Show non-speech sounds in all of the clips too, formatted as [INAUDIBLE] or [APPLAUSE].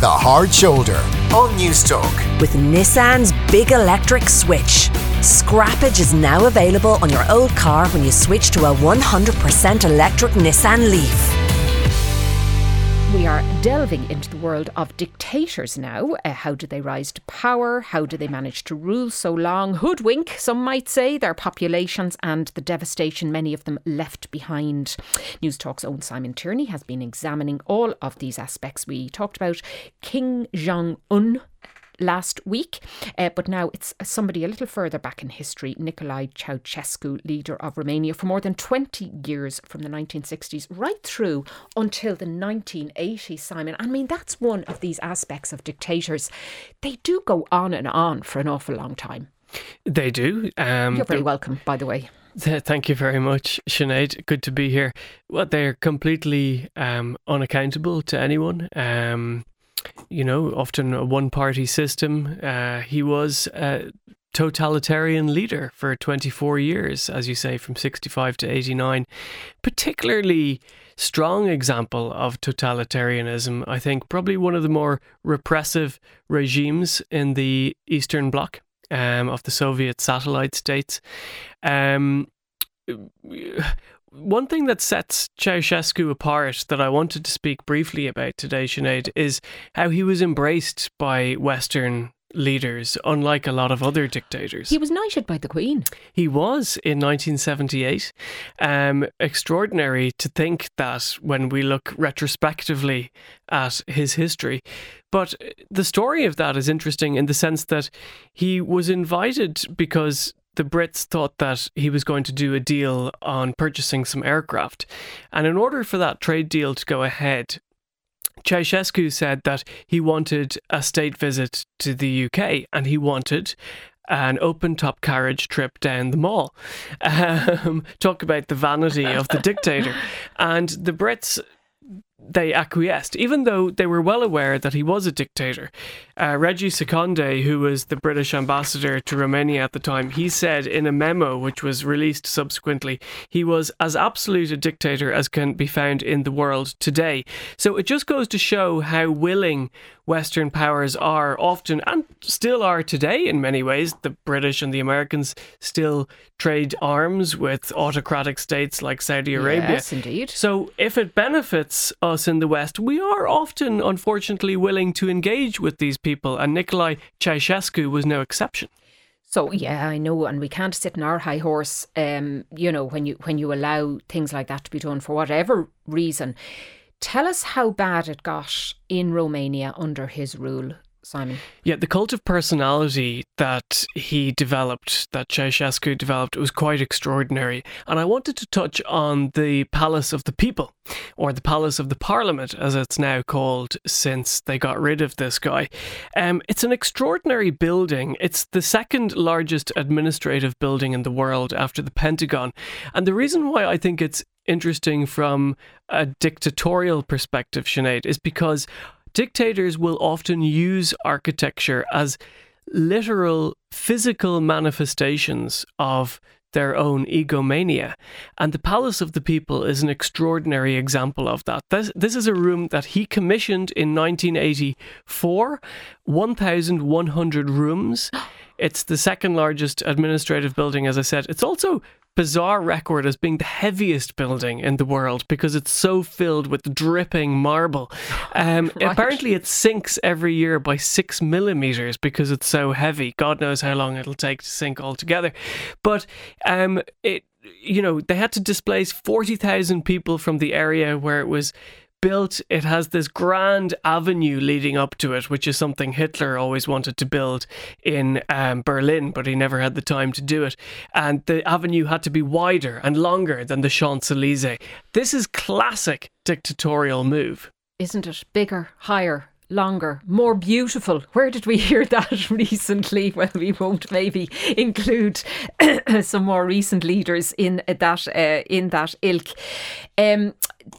The Hard Shoulder on Newstalk. With Nissan's big electric switch. Scrappage is now available on your old car when you switch to a 100% electric Nissan Leaf. We are delving into the world of dictators now. Uh, how do they rise to power? How do they manage to rule so long? Hoodwink, some might say, their populations and the devastation many of them left behind. Newstalk's own Simon Tierney has been examining all of these aspects. We talked about Kim Jong un last week. Uh, but now it's somebody a little further back in history, Nicolae Ceausescu, leader of Romania for more than 20 years from the 1960s right through until the 1980s, Simon. I mean, that's one of these aspects of dictators. They do go on and on for an awful long time. They do. Um, You're very welcome, by the way. Thank you very much, Sinead. Good to be here. Well, they're completely um, unaccountable to anyone. Um, you know, often a one party system. Uh, he was a totalitarian leader for 24 years, as you say, from 65 to 89. Particularly strong example of totalitarianism, I think, probably one of the more repressive regimes in the Eastern Bloc um, of the Soviet satellite states. Um, one thing that sets Ceausescu apart that I wanted to speak briefly about today, Sinead, is how he was embraced by Western leaders, unlike a lot of other dictators. He was knighted by the Queen. He was in 1978. Um, extraordinary to think that when we look retrospectively at his history. But the story of that is interesting in the sense that he was invited because the Brits thought that he was going to do a deal on purchasing some aircraft. And in order for that trade deal to go ahead, Ceausescu said that he wanted a state visit to the UK and he wanted an open top carriage trip down the mall. [LAUGHS] Um, talk about the vanity of the dictator. [LAUGHS] And the Brits they acquiesced, even though they were well aware that he was a dictator. Uh, Reggie Seconde, who was the British ambassador to Romania at the time, he said in a memo which was released subsequently, he was as absolute a dictator as can be found in the world today. So it just goes to show how willing Western powers are often, and still are today in many ways. The British and the Americans still trade arms with autocratic states like Saudi Arabia. Yes, indeed. So if it benefits us in the West, we are often, unfortunately, willing to engage with these people, and Nicolae Ceausescu was no exception. So yeah, I know, and we can't sit in our high horse. Um, you know, when you when you allow things like that to be done for whatever reason. Tell us how bad it got in Romania under his rule. Simon. Yeah, the cult of personality that he developed, that Ceausescu developed, was quite extraordinary. And I wanted to touch on the Palace of the People, or the Palace of the Parliament, as it's now called since they got rid of this guy. Um, it's an extraordinary building. It's the second largest administrative building in the world after the Pentagon. And the reason why I think it's interesting from a dictatorial perspective, Sinead, is because dictators will often use architecture as literal physical manifestations of their own egomania. And the Palace of the People is an extraordinary example of that. This, this is a room that he commissioned in 1984, 1,100 rooms. [GASPS] It's the second largest administrative building, as I said. It's also bizarre record as being the heaviest building in the world because it's so filled with dripping marble. [LAUGHS] Um, right. Apparently, it sinks every year by six millimeters because it's so heavy. God knows how long it'll take to sink altogether. But um, it you know, they had to displace 40,000 people from the area where it was built, it has this grand avenue leading up to it, which is something Hitler always wanted to build in um, Berlin, but he never had the time to do it. And the avenue had to be wider and longer than the Champs Elysees. This is classic dictatorial move. Isn't it? Bigger, higher, longer, more beautiful. Where did we hear [LAUGHS] that recently? Well, we won't maybe include [CLEARS THROAT] some more recent leaders in that uh, in that ilk. Um,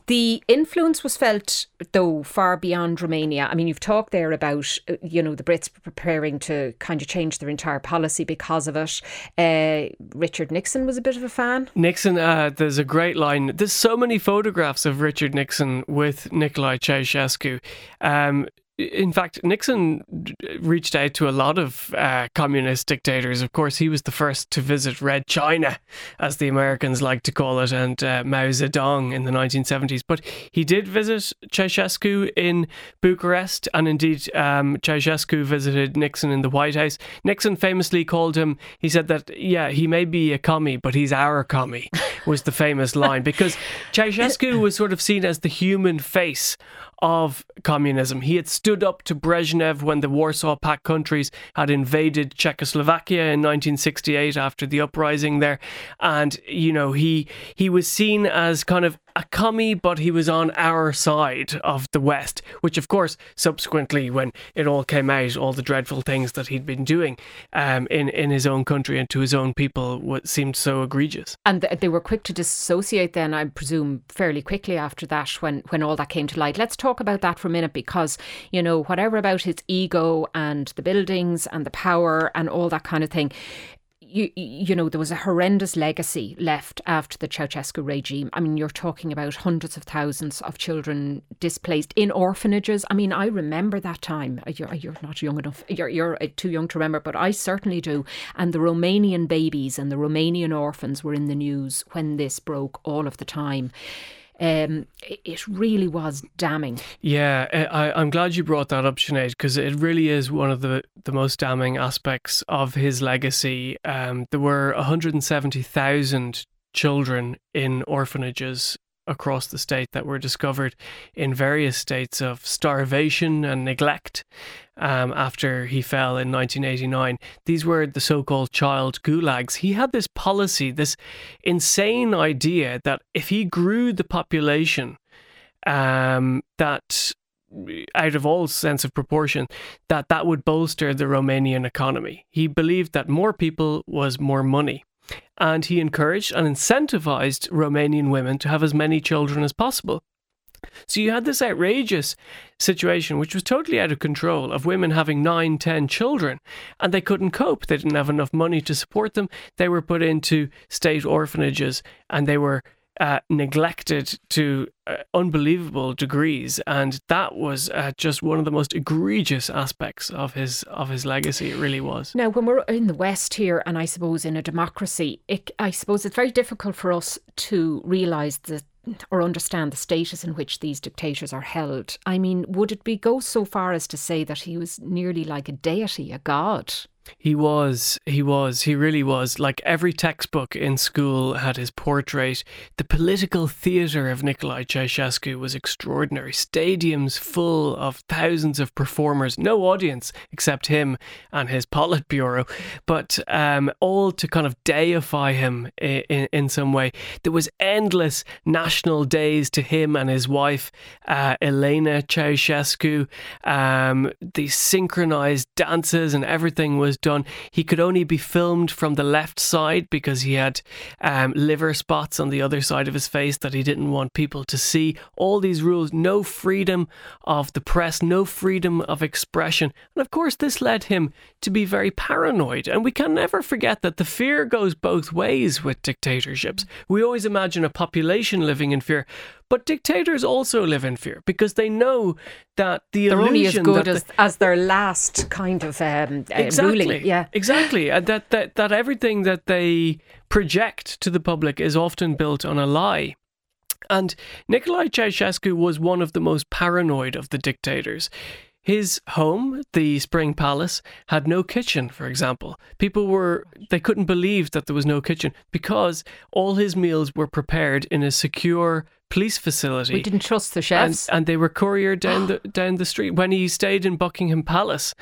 the influence was felt, though, far beyond Romania. I mean, you've talked there about, uh, you know, the Brits preparing to kind of change their entire policy because of it. Uh, Richard Nixon was a bit of a fan. Nixon, uh, there's a great line. There's so many photographs of Richard Nixon with Nicolae Ceausescu. Um, in fact, Nixon reached out to a lot of uh, communist dictators. Of course, he was the first to visit Red China, as the Americans like to call it, and uh, Mao Zedong in the 1970s. But he did visit Ceausescu in Bucharest, and indeed, um, Ceausescu visited Nixon in the White House. Nixon famously called him, he said that, yeah, he may be a commie, but he's our commie, was the famous line, because [LAUGHS] Ceausescu was sort of seen as the human face of communism. He had stood up to Brezhnev when the Warsaw Pact countries had invaded Czechoslovakia in 1968 after the uprising there, and you know he he was seen as kind of a commie, but he was on our side of the West, which, of course, subsequently, when it all came out, all the dreadful things that he'd been doing um, in in his own country and to his own people, what seemed so egregious. And they were quick to dissociate. Then, I presume, fairly quickly after that, when when all that came to light. Let's talk about that for a minute, because you know whatever about his ego and the buildings and the power and all that kind of thing you, you know, there was a horrendous legacy left after the Ceausescu regime. I mean, you're talking about hundreds of thousands of children displaced in orphanages. I mean, I remember that time. Uh, you're, you're not young enough, you're, you're uh, too young to remember, but I certainly do. And the Romanian babies and the Romanian orphans were in the news when this broke all of the time um, it really was damning. Yeah, I, am glad you brought that up, Sinead, because it really is one of the, the most damning aspects of his legacy. Um, there were 170,000 children in orphanages across the state that were discovered in various states of starvation and neglect um, after he fell in 1989. These were the so called child gulags. He had this policy, this insane idea that if he grew the population, um, that out of all sense of proportion that that would bolster the Romanian economy. He believed that more people was more money and he encouraged and incentivized Romanian women to have as many children as possible. So you had this outrageous situation, which was totally out of control, of women having nine, ten children, and they couldn't cope. They didn't have enough money to support them. They were put into state orphanages, and they were uh, neglected to uh, unbelievable degrees, and that was uh, just one of the most egregious aspects of his of his legacy. It really was. Now, when we're in the West here, and I suppose in a democracy, it, I suppose it's very difficult for us to realise that or understand the status in which these dictators are held. I mean, would it be go so far as to say that he was nearly like a deity, a god? He was, he was, he really was. Like every textbook in school had his portrait. The political theatre of Nicolae Ceausescu was extraordinary. Stadiums full of thousands of performers, no audience except him and his Politburo, but um, all to kind of deify him in, in, in, some way. There was endless national days to him and his wife, uh, Elena Ceausescu. Um, these synchronized dances and everything was done. He could only be filmed from the left side because he had um, liver spots on the other side of his face that he didn't want people to see. All these rules, no freedom of the press, no freedom of expression. And of course, this led him to be very paranoid. And we can never forget that the fear goes both ways with dictatorships. We always imagine a population living in fear. But dictators also live in fear because they know that the they're only as good as, as their last kind of um, uh, exactly, ruling. Yeah, exactly. Uh, that that that everything that they project to the public is often built on a lie. And Nicolae Ceausescu was one of the most paranoid of the dictators. His home, the Spring Palace, had no kitchen, for example. People were, they couldn't believe that there was no kitchen because all his meals were prepared in a secure police facility. We didn't trust the chefs, and, and they were couriered down the down the street. When he stayed in Buckingham Palace,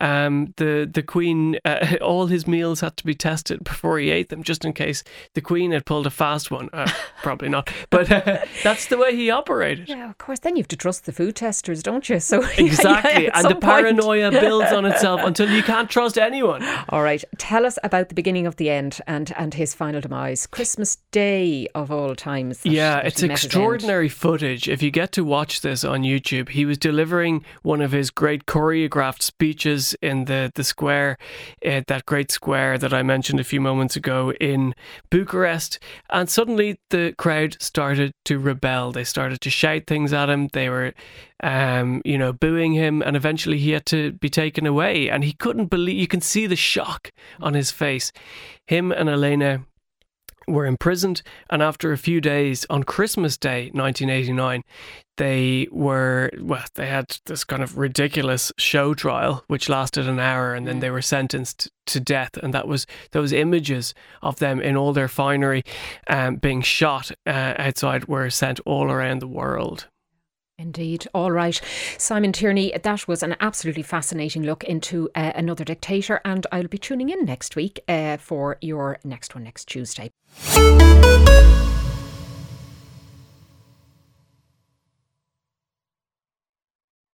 um, the the Queen, uh, [LAUGHS] all his meals had to be tested before he ate them, just in case the Queen had pulled a fast one. Uh, [LAUGHS] probably not, but uh, that's the way he operated. Yeah, of course. Then you have to trust the food testers, don't you? [LAUGHS] So exactly, yeah, and the paranoia builds on itself until you can't trust anyone. All right, tell us about the beginning of the end and and his final demise, Christmas Day of all times. That, yeah, that it's extraordinary footage. If you get to watch this on YouTube, he was delivering one of his great choreographed speeches in the the square, uh, that great square that I mentioned a few moments ago in Bucharest, and suddenly the crowd started to rebel. They started to shout things at him. They were, um, you know, booing him, and eventually he had to be taken away. And he couldn't believe. You can see the shock on his face. Him and Elena were imprisoned, and after a few days, on Christmas Day 1989, they were well they had this kind of ridiculous show trial which lasted an hour and then they were sentenced to death. And that was those images of them in all their finery um, being shot uh, outside were sent all around the world Indeed. All right. Simon Tierney, that was an absolutely fascinating look into uh, another dictator, and I'll be tuning in next week uh, for your next one next Tuesday.